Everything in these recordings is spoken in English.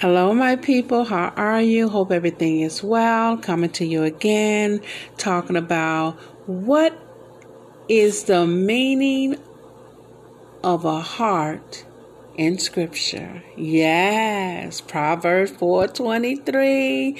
Hello, my people. How are you? Hope everything is well. Coming to you again, talking about what is the meaning of a heart in scripture. Yes, Proverbs 4:23.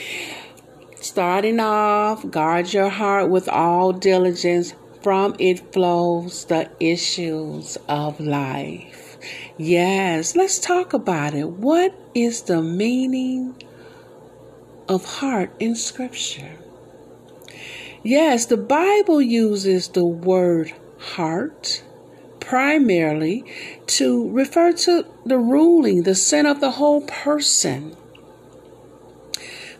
Starting off, guard your heart with all diligence, from it flows the issues of life. Yes, let's talk about it. What is the meaning of heart in Scripture? Yes, the Bible uses the word heart primarily to refer to the ruling, the center of the whole person,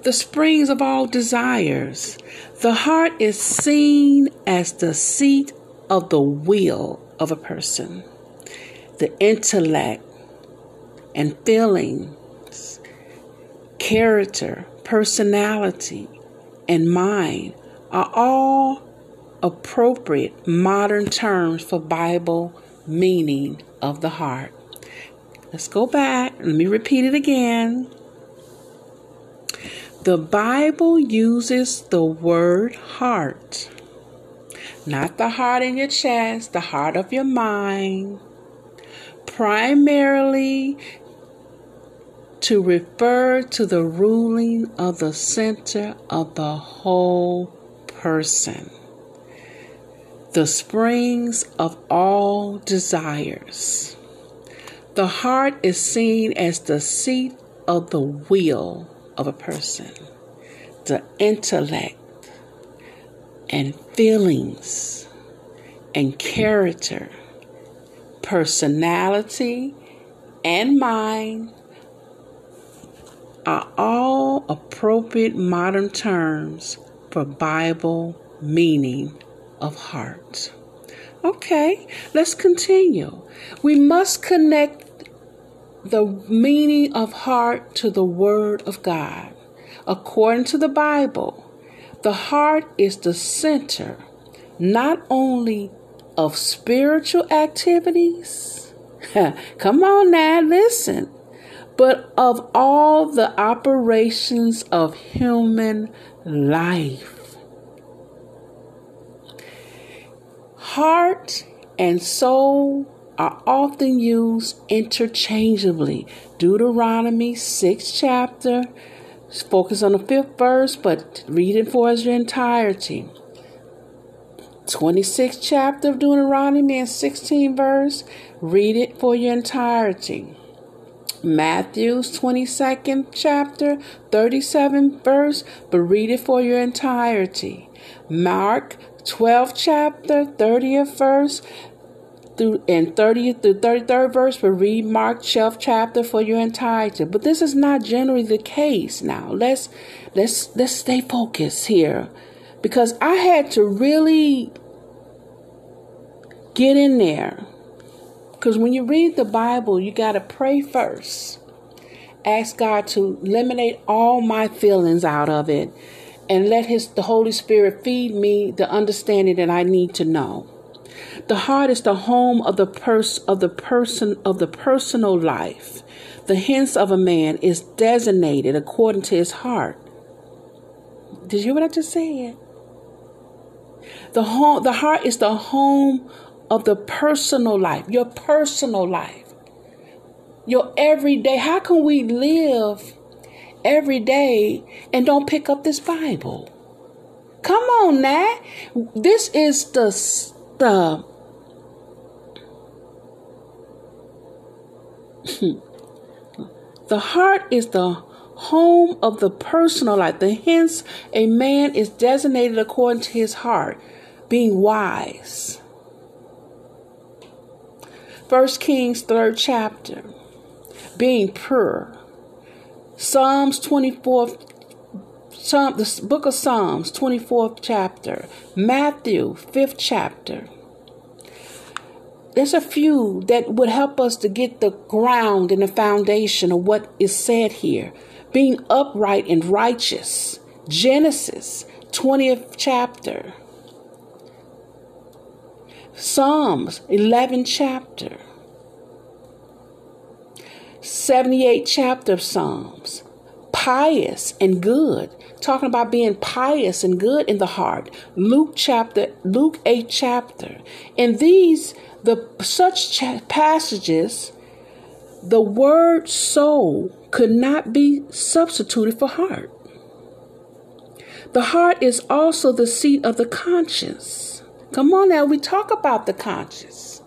the springs of all desires. The heart is seen as the seat of the will of a person the intellect and feelings, character, personality, and mind are all appropriate modern terms for Bible meaning of the heart. Let's go back. Let me repeat it again. The Bible uses the word heart, not the heart in your chest, the heart of your mind, primarily to refer to the ruling of the center of the whole person, the springs of all desires. The heart is seen as the seat of the will of a person, the intellect and feelings and character personality, and mind are all appropriate modern terms for Bible meaning of heart. Okay, let's continue. We must connect the meaning of heart to the Word of God. According to the Bible, the heart is the center not only of spiritual activities. Come on now, listen. But of all the operations of human life. Heart and soul are often used interchangeably. Deuteronomy 6 chapter, focus on the fifth verse, but read it for us your entirety. 26th chapter of Deuteronomy and 16 verse. Read it for your entirety. Matthew's 22nd chapter, 37 verse, but read it for your entirety. Mark 12th chapter, 30th verse, through and 30th through 33rd verse, but read Mark 12th chapter for your entirety. But this is not generally the case now. Let's let's let's stay focused here. Because I had to really Get in there. Because when you read the Bible, you got to pray first. Ask God to eliminate all my feelings out of it and let his the Holy Spirit feed me the understanding that I need to know. The heart is the home of the purse of the person of the personal life. The hence of a man is designated according to his heart. Did you hear what I just said? The home the heart is the home of the personal life, your personal life, your everyday. How can we live every day and don't pick up this Bible? Come on now. This is the the the heart is the home of the personal life. The hence a man is designated according to his heart, being wise. First Kings third chapter, being pure. Psalms 24 Psalm, the book of Psalms, 24th chapter, Matthew, 5th chapter. There's a few that would help us to get the ground and the foundation of what is said here. Being upright and righteous. Genesis, 20th chapter. Psalms 11 chapter. 78 chapter of Psalms. Pious and good, talking about being pious and good in the heart. Luke chapter, Luke 8 chapter. In these, the such passages, the word soul could not be substituted for heart. The heart is also the seat of the conscience. Come on now, we talk about the conscience.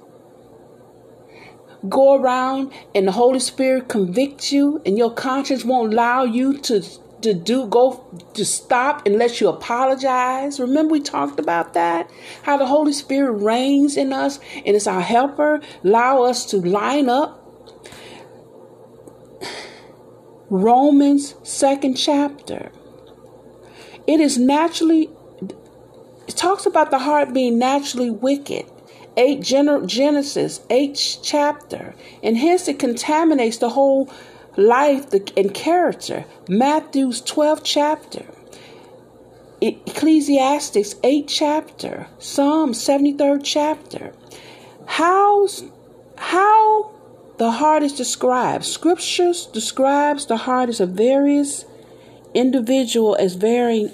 Go around and the Holy Spirit convict you, and your conscience won't allow you to, to do go to stop unless you apologize. Remember we talked about that? How the Holy Spirit reigns in us and is our helper, allow us to line up. Romans second chapter. It is naturally, it talks about the heart being naturally wicked. 8 Genesis, 8 chapter. And hence it contaminates the whole life and character. Matthew's 12th chapter. Ecclesiastes 8 chapter. Psalm 73rd chapter. How's, how the heart is described. Scriptures describes the heart as a various individual as varying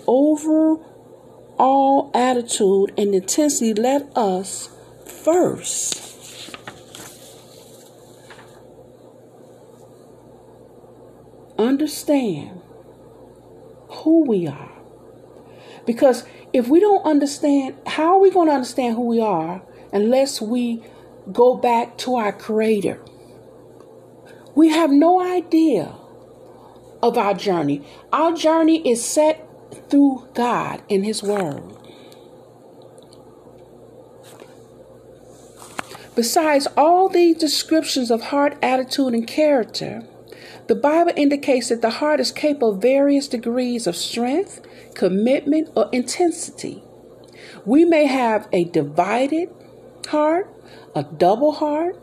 overall attitude and intensity, let us first understand who we are. Because if we don't understand, how are we going to understand who we are unless we go back to our Creator? We have no idea of our journey. Our journey is set through God in His Word. Besides all these descriptions of heart attitude and character, the Bible indicates that the heart is capable of various degrees of strength, commitment, or intensity. We may have a divided heart, a double heart,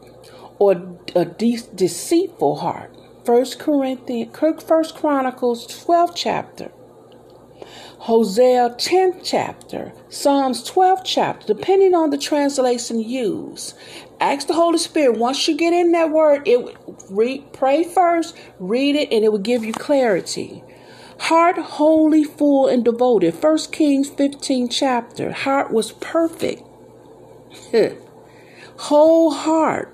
or a de- deceitful heart. First Corinthians, First Chronicles 12th chapter, Hosea 10th chapter, Psalms 12th chapter, depending on the translation used. Ask the Holy Spirit. Once you get in that word, it read, pray first, read it, and it will give you clarity. Heart wholly full and devoted. First Kings 15 chapter. Heart was perfect. Whole heart.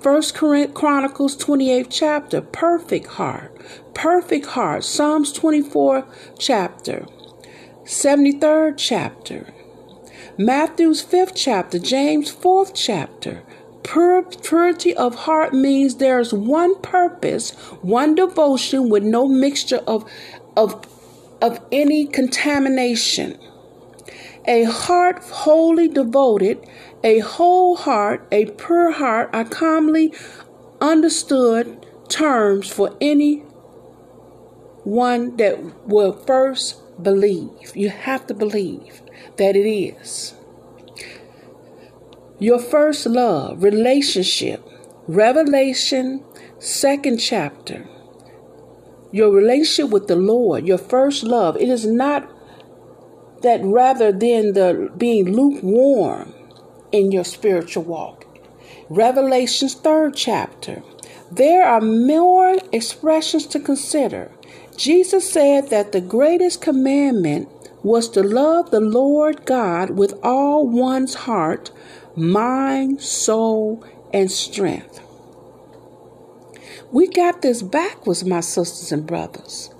First Chronicles 28th chapter, perfect heart, perfect heart. Psalms 24 chapter, 73rd chapter, Matthew's 5th chapter, James 4th chapter. Pur- purity of heart means there's one purpose, one devotion with no mixture of, of, of any contamination. A heart wholly devoted a whole heart, a pure heart are commonly understood terms for any one that will first believe. You have to believe that it is. Your first love, relationship, Revelation, second chapter. Your relationship with the Lord, your first love. It is not that rather than the being lukewarm in your spiritual walk. Revelation's third chapter. There are more expressions to consider. Jesus said that the greatest commandment was to love the Lord God with all one's heart, mind, soul, and strength. We got this backwards, my sisters and brothers.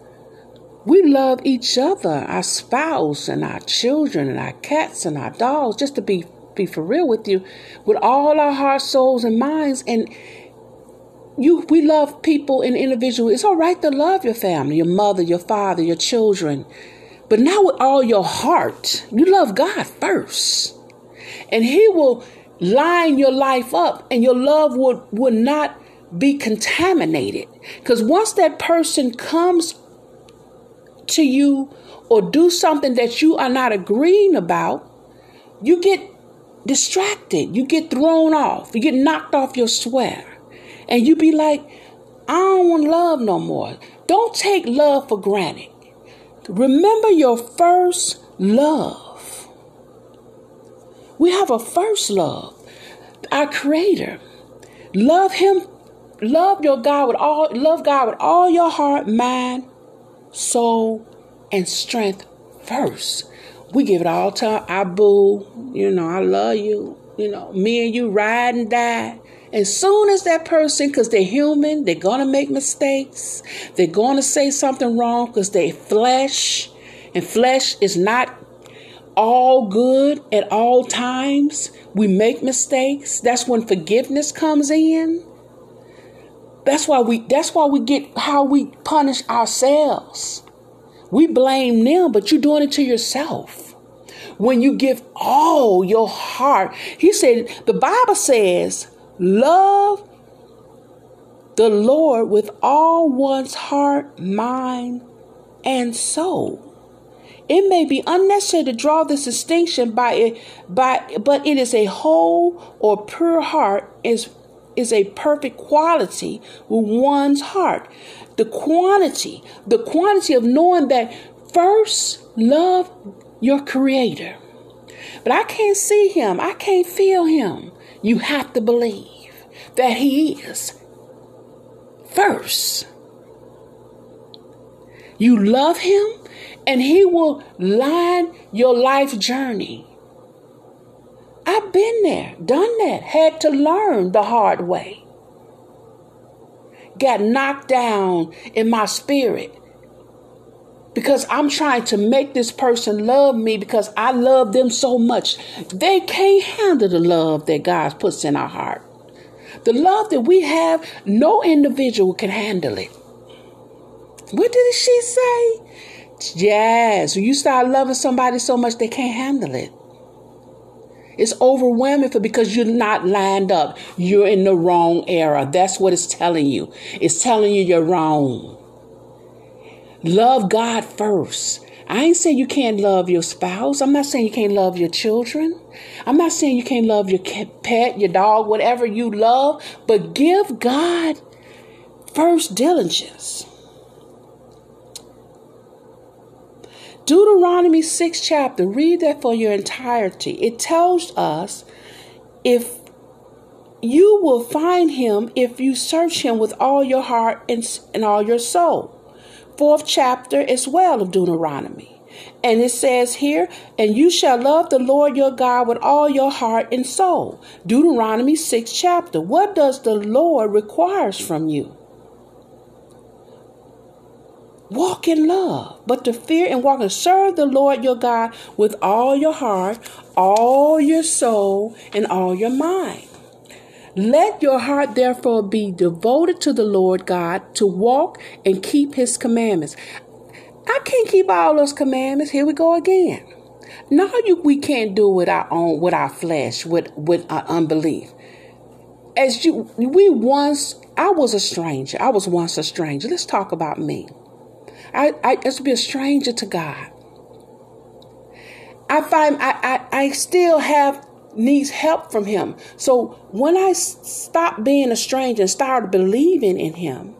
We love each other, our spouse and our children and our cats and our dogs, just to be be for real with you, with all our hearts, souls, and minds. And you, we love people and individuals. It's all right to love your family, your mother, your father, your children. But now with all your heart, you love God first. And He will line your life up and your love would, would not be contaminated. Because once that person comes to you or do something that you are not agreeing about, you get distracted. You get thrown off. You get knocked off your square. And you be like, I don't want love no more. Don't take love for granted. Remember your first love. We have a first love, our Creator. Love Him love your God with all love God with all your heart, mind, soul, and strength first. We give it all to our boo. You know, I love you. You know, me and you ride and die. As soon as that person, because they're human, they're going to make mistakes. They're going to say something wrong because they flesh. And flesh is not all good at all times. We make mistakes. That's when forgiveness comes in. That's why we that's why we get how we punish ourselves. We blame them, but you're doing it to yourself. When you give all your heart, he said, the Bible says, love the Lord with all one's heart, mind, and soul. It may be unnecessary to draw this distinction by it, by, but it is a whole or pure heart is is a perfect quality with one's heart. The quantity, the quantity of knowing that first love your creator. But I can't see him. I can't feel him. You have to believe that he is first. You love him and he will line your life journey I've been there, done that, had to learn the hard way. Got knocked down in my spirit because I'm trying to make this person love me because I love them so much. They can't handle the love that God puts in our heart. The love that we have, no individual can handle it. What did she say? Yes, you start loving somebody so much they can't handle it. It's overwhelming for because you're not lined up. You're in the wrong era. That's what it's telling you. It's telling you you're wrong. Love God first. I ain't saying you can't love your spouse. I'm not saying you can't love your children. I'm not saying you can't love your pet, your dog, whatever you love, but give God first diligence. Deuteronomy 6 chapter, read that for your entirety. It tells us if you will find him if you search him with all your heart and, and all your soul. Fourth chapter as well of Deuteronomy. And it says here, and you shall love the Lord your God with all your heart and soul. Deuteronomy 6 chapter. What does the Lord requires from you? Walk in love, but to fear and walk and serve the Lord your God with all your heart, all your soul, and all your mind. Let your heart therefore be devoted to the Lord God to walk and keep his commandments. I can't keep all those commandments. Here we go again. No, you, we can't do it with our own, with our flesh, with, with our unbelief. As you, we once, I was a stranger. I was once a stranger. Let's talk about me. I, I just to be a stranger to God. I find I, I, I still have needs help from him. So when I stopped being a stranger and started believing in him,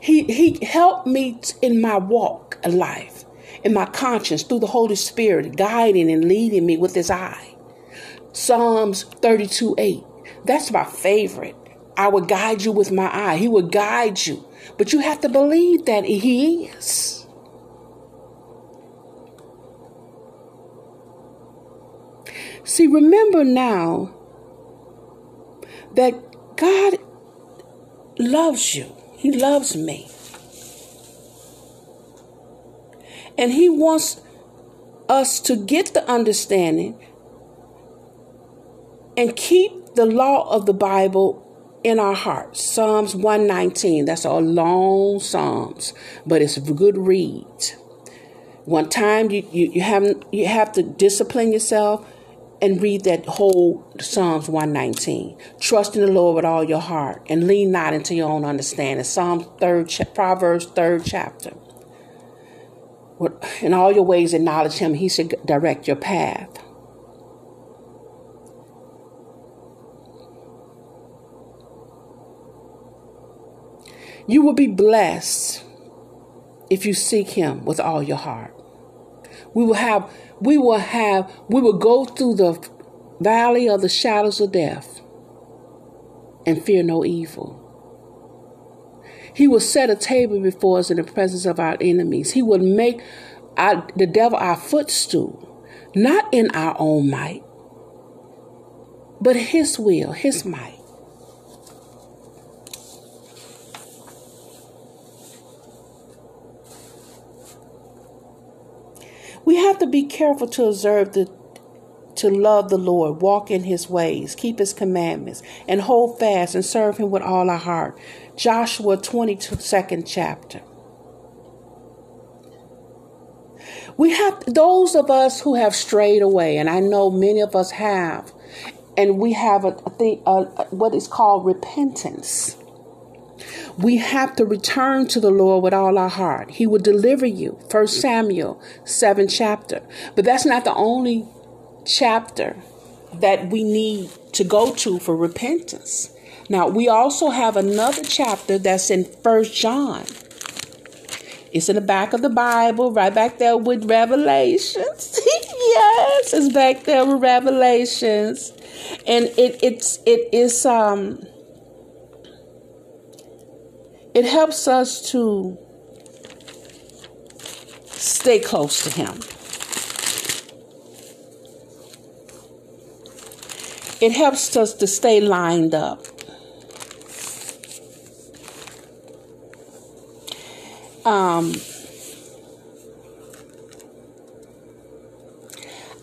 he he helped me in my walk of life, in my conscience through the Holy Spirit, guiding and leading me with his eye. Psalms 32 8. That's my favorite. I will guide you with my eye. He will guide you. But you have to believe that He is. See, remember now that God loves you, He loves me. And He wants us to get the understanding and keep the law of the Bible in our hearts. Psalms 119. That's a long Psalms, but it's a good read. One time you, you, you have you have to discipline yourself and read that whole Psalms 119. Trust in the Lord with all your heart and lean not into your own understanding. Psalms third Proverbs third chapter. In all your ways acknowledge him, he should direct your path. You will be blessed if you seek him with all your heart. We will have we will have we will go through the valley of the shadows of death. and fear no evil. He will set a table before us in the presence of our enemies. He will make our, the devil our footstool, not in our own might, but his will, his might. We have to be careful to observe the to love the Lord, walk in his ways, keep his commandments, and hold fast and serve him with all our heart. Joshua 22nd chapter. We have those of us who have strayed away, and I know many of us have, and we have a, a thing, a, what is called repentance. We have to return to the Lord with all our heart. He will deliver you. First Samuel 7 chapter. But that's not the only chapter that we need to go to for repentance. Now, we also have another chapter that's in First John. It's in the back of the Bible, right back there with Revelations. yes, it's back there with Revelations. And it it's it is um it helps us to stay close to him. It helps us to stay lined up. Um,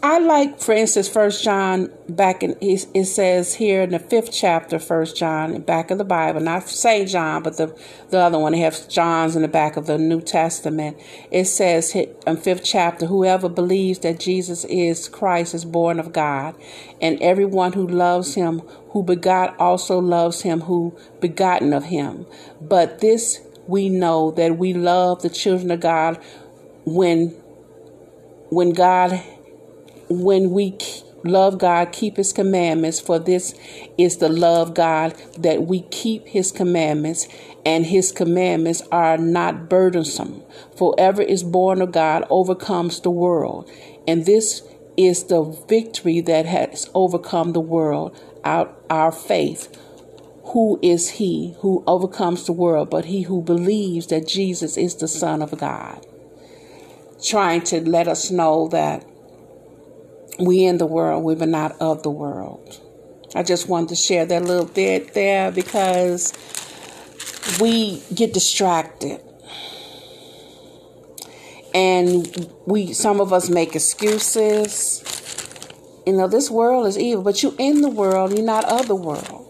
I like, for instance, First John back in it says here in the fifth chapter, First John, back of the Bible, not Saint John, but the the other one. They have John's in the back of the New Testament. It says in fifth chapter, whoever believes that Jesus is Christ is born of God, and everyone who loves Him, who begot, also loves Him who begotten of Him. But this we know that we love the children of God when when God when we love God, keep his commandments, for this is the love God that we keep his commandments, and his commandments are not burdensome. For ever is born of God overcomes the world, and this is the victory that has overcome the world, our, our faith. Who is he who overcomes the world but he who believes that Jesus is the Son of God? Trying to let us know that we in the world, we were not of the world. I just wanted to share that little bit there because we get distracted. And we some of us make excuses. You know, this world is evil, but you in the world, you're not of the world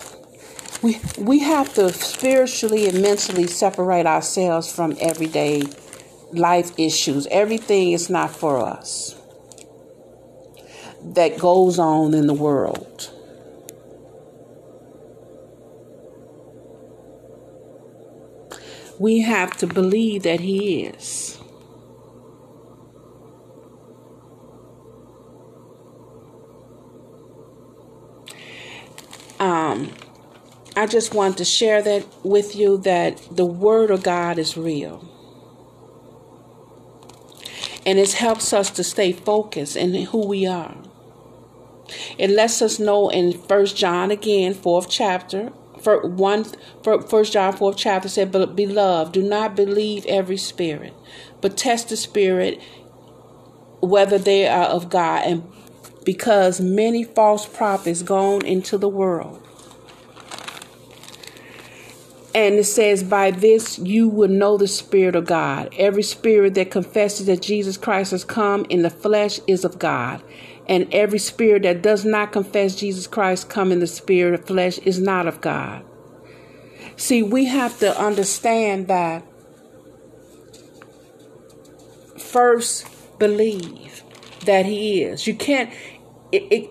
we we have to spiritually and mentally separate ourselves from everyday life issues. Everything is not for us that goes on in the world. We have to believe that He is. Um, I just want to share that with you that the Word of God is real. And it helps us to stay focused in who we are. It lets us know in First John again, fourth chapter, for one First John fourth chapter said, "But beloved, do not believe every spirit, but test the spirit whether they are of God, and because many false prophets gone into the world." And it says, By this you will know the Spirit of God. Every spirit that confesses that Jesus Christ has come in the flesh is of God. And every spirit that does not confess Jesus Christ come in the spirit of flesh is not of God. See, we have to understand that first believe that He is. You can't, it, it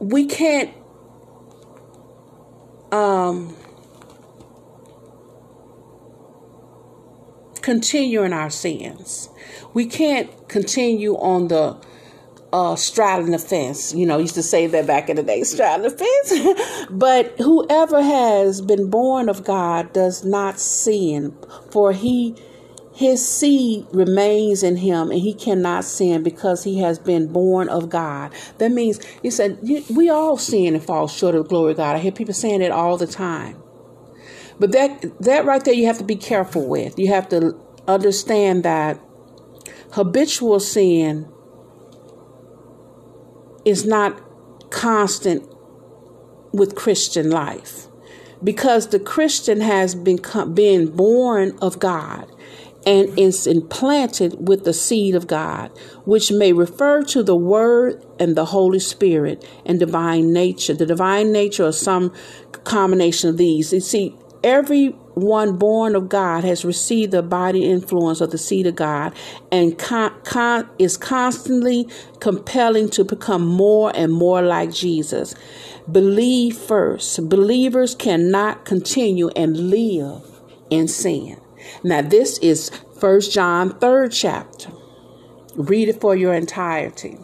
we can't, um, continue in our sins. We can't continue on the uh, straddling the fence. You know, used to say that back in the day, straddling the fence. but whoever has been born of God does not sin, for he his seed remains in him and he cannot sin because he has been born of God. That means, he said, we all sin and fall short of the glory of God. I hear people saying it all the time. But that, that right there, you have to be careful with. You have to understand that habitual sin is not constant with Christian life because the Christian has been been born of God and is implanted with the seed of God, which may refer to the Word and the Holy Spirit and divine nature. The divine nature or some combination of these. You see, every one born of God has received the body influence of the seed of God and con- con- is constantly compelling to become more and more like Jesus. Believe first. Believers cannot continue and live in sin. Now, this is First John, third chapter. Read it for your entirety.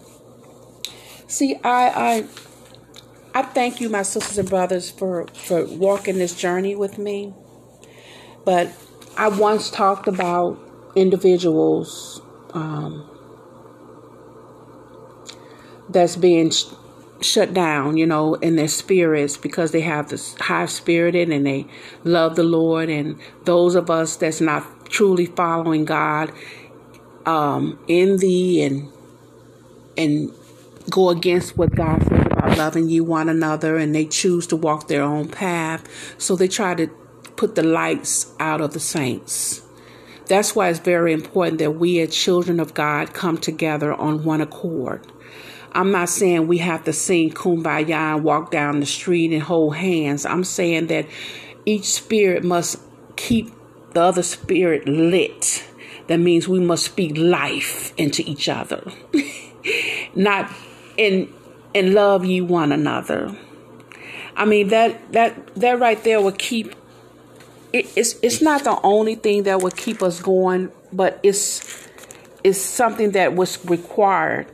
See, I, I, I thank you, my sisters and brothers, for for walking this journey with me. But I once talked about individuals um, that's being sh- shut down, you know, in their spirits because they have this high spirited and they love the Lord. And those of us that's not truly following God, um, envy and and go against what God says about loving you one another, and they choose to walk their own path. So they try to put the lights out of the saints. That's why it's very important that we as children of God come together on one accord. I'm not saying we have to sing kumbaya and walk down the street and hold hands. I'm saying that each spirit must keep the other spirit lit. That means we must speak life into each other. Not in and love you one another. I mean that that that right there will keep it, it's it's not the only thing that would keep us going, but it's it's something that was required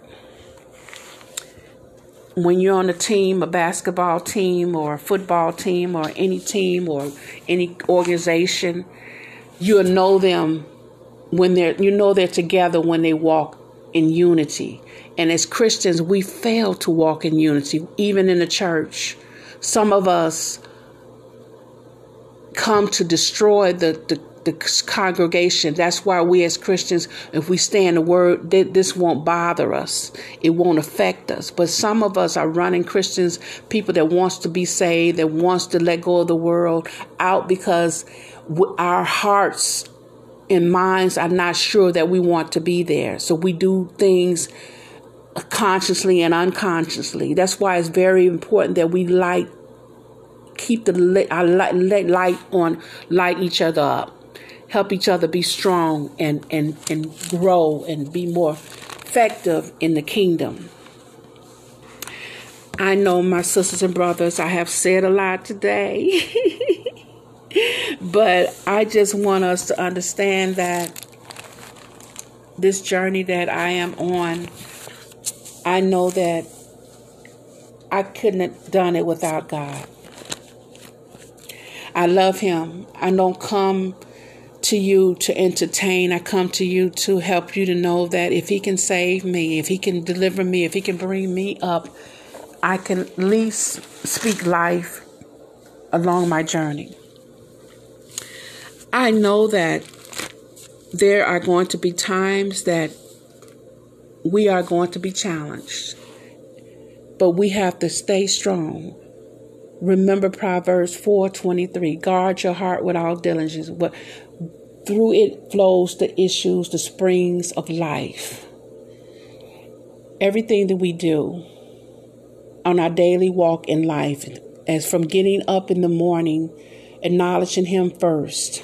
when you're on a team, a basketball team or a football team or any team or any organization, you'll know them when they're you know they're together when they walk in unity. And as Christians, we fail to walk in unity, even in the church. Some of us come to destroy the, the the congregation. That's why we as Christians, if we stay in the Word, this won't bother us. It won't affect us. But some of us are running Christians, people that wants to be saved, that wants to let go of the world, out because our hearts and minds are not sure that we want to be there. So we do things consciously and unconsciously. That's why it's very important that we light keep the light, light, light on, light each other up help each other be strong and, and, and grow and be more effective in the kingdom. I know my sisters and brothers, I have said a lot today, but I just want us to understand that this journey that I am on, I know that I couldn't have done it without God. I love Him. I don't come to you to entertain. I come to you to help you to know that if He can save me, if He can deliver me, if He can bring me up, I can at least speak life along my journey. I know that there are going to be times that we are going to be challenged, but we have to stay strong. Remember Proverbs 4:23. Guard your heart with all diligence. But through it flows the issues, the springs of life. Everything that we do on our daily walk in life, as from getting up in the morning, acknowledging Him first.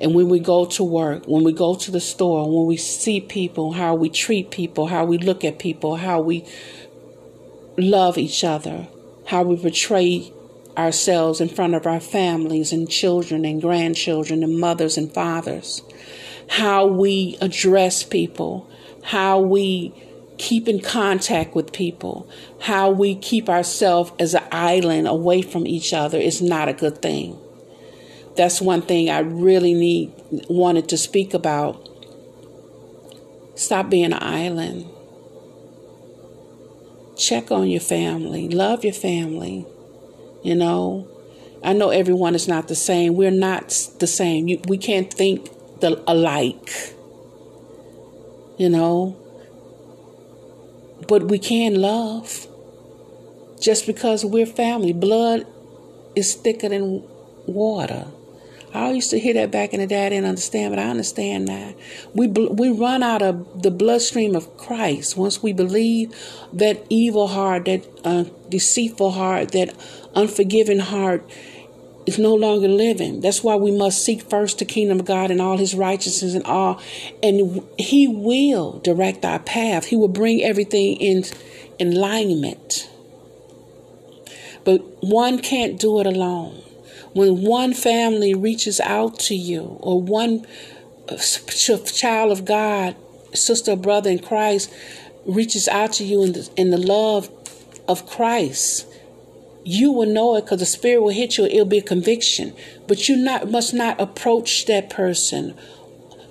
And when we go to work, when we go to the store, when we see people, how we treat people, how we look at people, how we love each other, how we portray ourselves in front of our families and children and grandchildren and mothers and fathers, how we address people, how we keep in contact with people, how we keep ourselves as an island away from each other is not a good thing. that's one thing I really need wanted to speak about. Stop being an island. Check on your family. Love your family. You know, I know everyone is not the same. We're not the same. You, we can't think the alike. You know, but we can love just because we're family. Blood is thicker than water. I used to hear that back in the day. I didn't understand, but I understand now. We we run out of the bloodstream of Christ once we believe that evil heart, that uh, deceitful heart, that unforgiving heart is no longer living. That's why we must seek first the kingdom of God and all His righteousness and all, and He will direct our path. He will bring everything in alignment. But one can't do it alone when one family reaches out to you or one uh, child of God, sister brother in Christ reaches out to you in the, in the love of Christ, you will know it because the Spirit will hit you. It'll be a conviction. But you not must not approach that person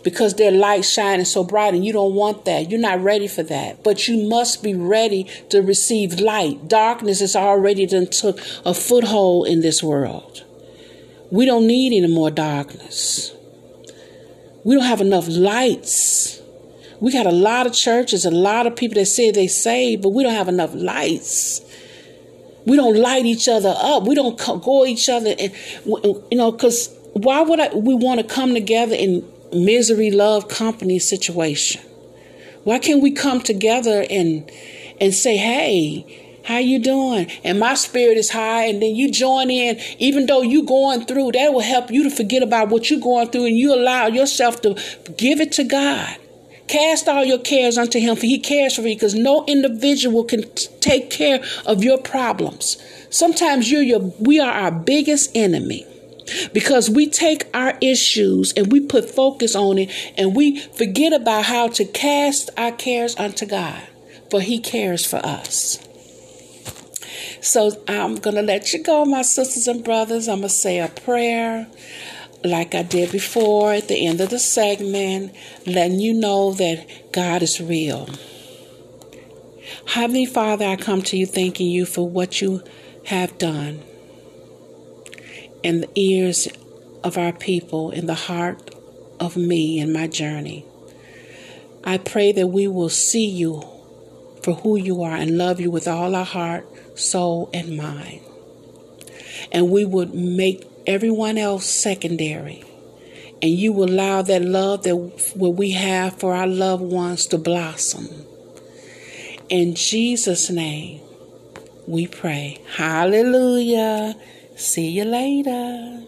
because their light shining so bright and you don't want that. You're not ready for that. But you must be ready to receive light. Darkness has already done took a foothold in this world. We don't need any more darkness. We don't have enough lights. We got a lot of churches, a lot of people that say they saved, but we don't have enough lights. We don't light each other up. We don't go each other, and you know, because why would I, we want to come together in misery, love, company situation? Why can't we come together and and say, hey? How you doing? And my spirit is high, and then you join in, even though you going through, that will help you to forget about what you're going through, and you allow yourself to give it to God. Cast all your cares unto him, for he cares for you, because no individual can t- take care of your problems. Sometimes you're your we are our biggest enemy because we take our issues and we put focus on it and we forget about how to cast our cares unto God, for he cares for us. So I'm going to let you go, my sisters and brothers. I'm going to say a prayer like I did before at the end of the segment, letting you know that God is real. Heavenly Father, I come to you thanking you for what you have done in the ears of our people, in the heart of me in my journey. I pray that we will see you for who you are and love you with all our heart, soul, and mind. And we would make everyone else secondary. And you will allow that love that what we have for our loved ones to blossom. In Jesus' name, we pray. Hallelujah. See you later.